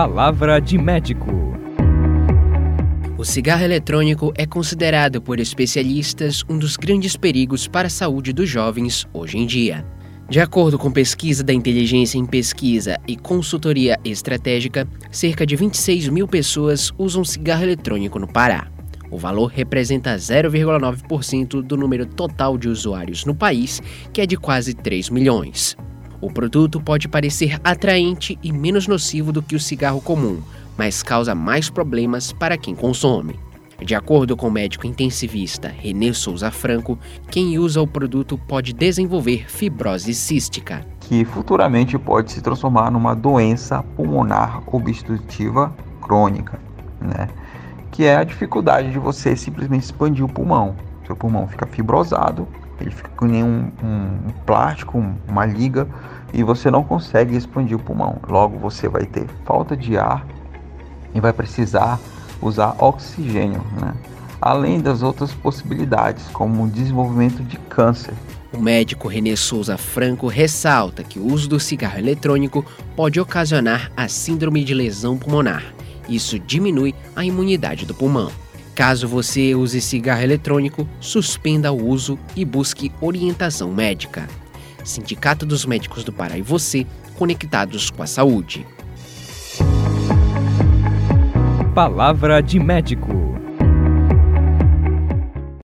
Palavra de médico. O cigarro eletrônico é considerado por especialistas um dos grandes perigos para a saúde dos jovens hoje em dia. De acordo com pesquisa da Inteligência em Pesquisa e Consultoria Estratégica, cerca de 26 mil pessoas usam cigarro eletrônico no Pará. O valor representa 0,9% do número total de usuários no país, que é de quase 3 milhões. O produto pode parecer atraente e menos nocivo do que o cigarro comum, mas causa mais problemas para quem consome. De acordo com o médico intensivista Renê Souza Franco, quem usa o produto pode desenvolver fibrose cística, que futuramente pode se transformar numa doença pulmonar obstrutiva crônica, né? Que é a dificuldade de você simplesmente expandir o pulmão. Seu pulmão fica fibrosado, ele fica com nenhum um plástico, uma liga, e você não consegue expandir o pulmão. Logo você vai ter falta de ar e vai precisar usar oxigênio, né? além das outras possibilidades, como o desenvolvimento de câncer. O médico René Souza Franco ressalta que o uso do cigarro eletrônico pode ocasionar a síndrome de lesão pulmonar. Isso diminui a imunidade do pulmão. Caso você use cigarro eletrônico, suspenda o uso e busque orientação médica. Sindicato dos Médicos do Pará e você, conectados com a saúde. Palavra de médico.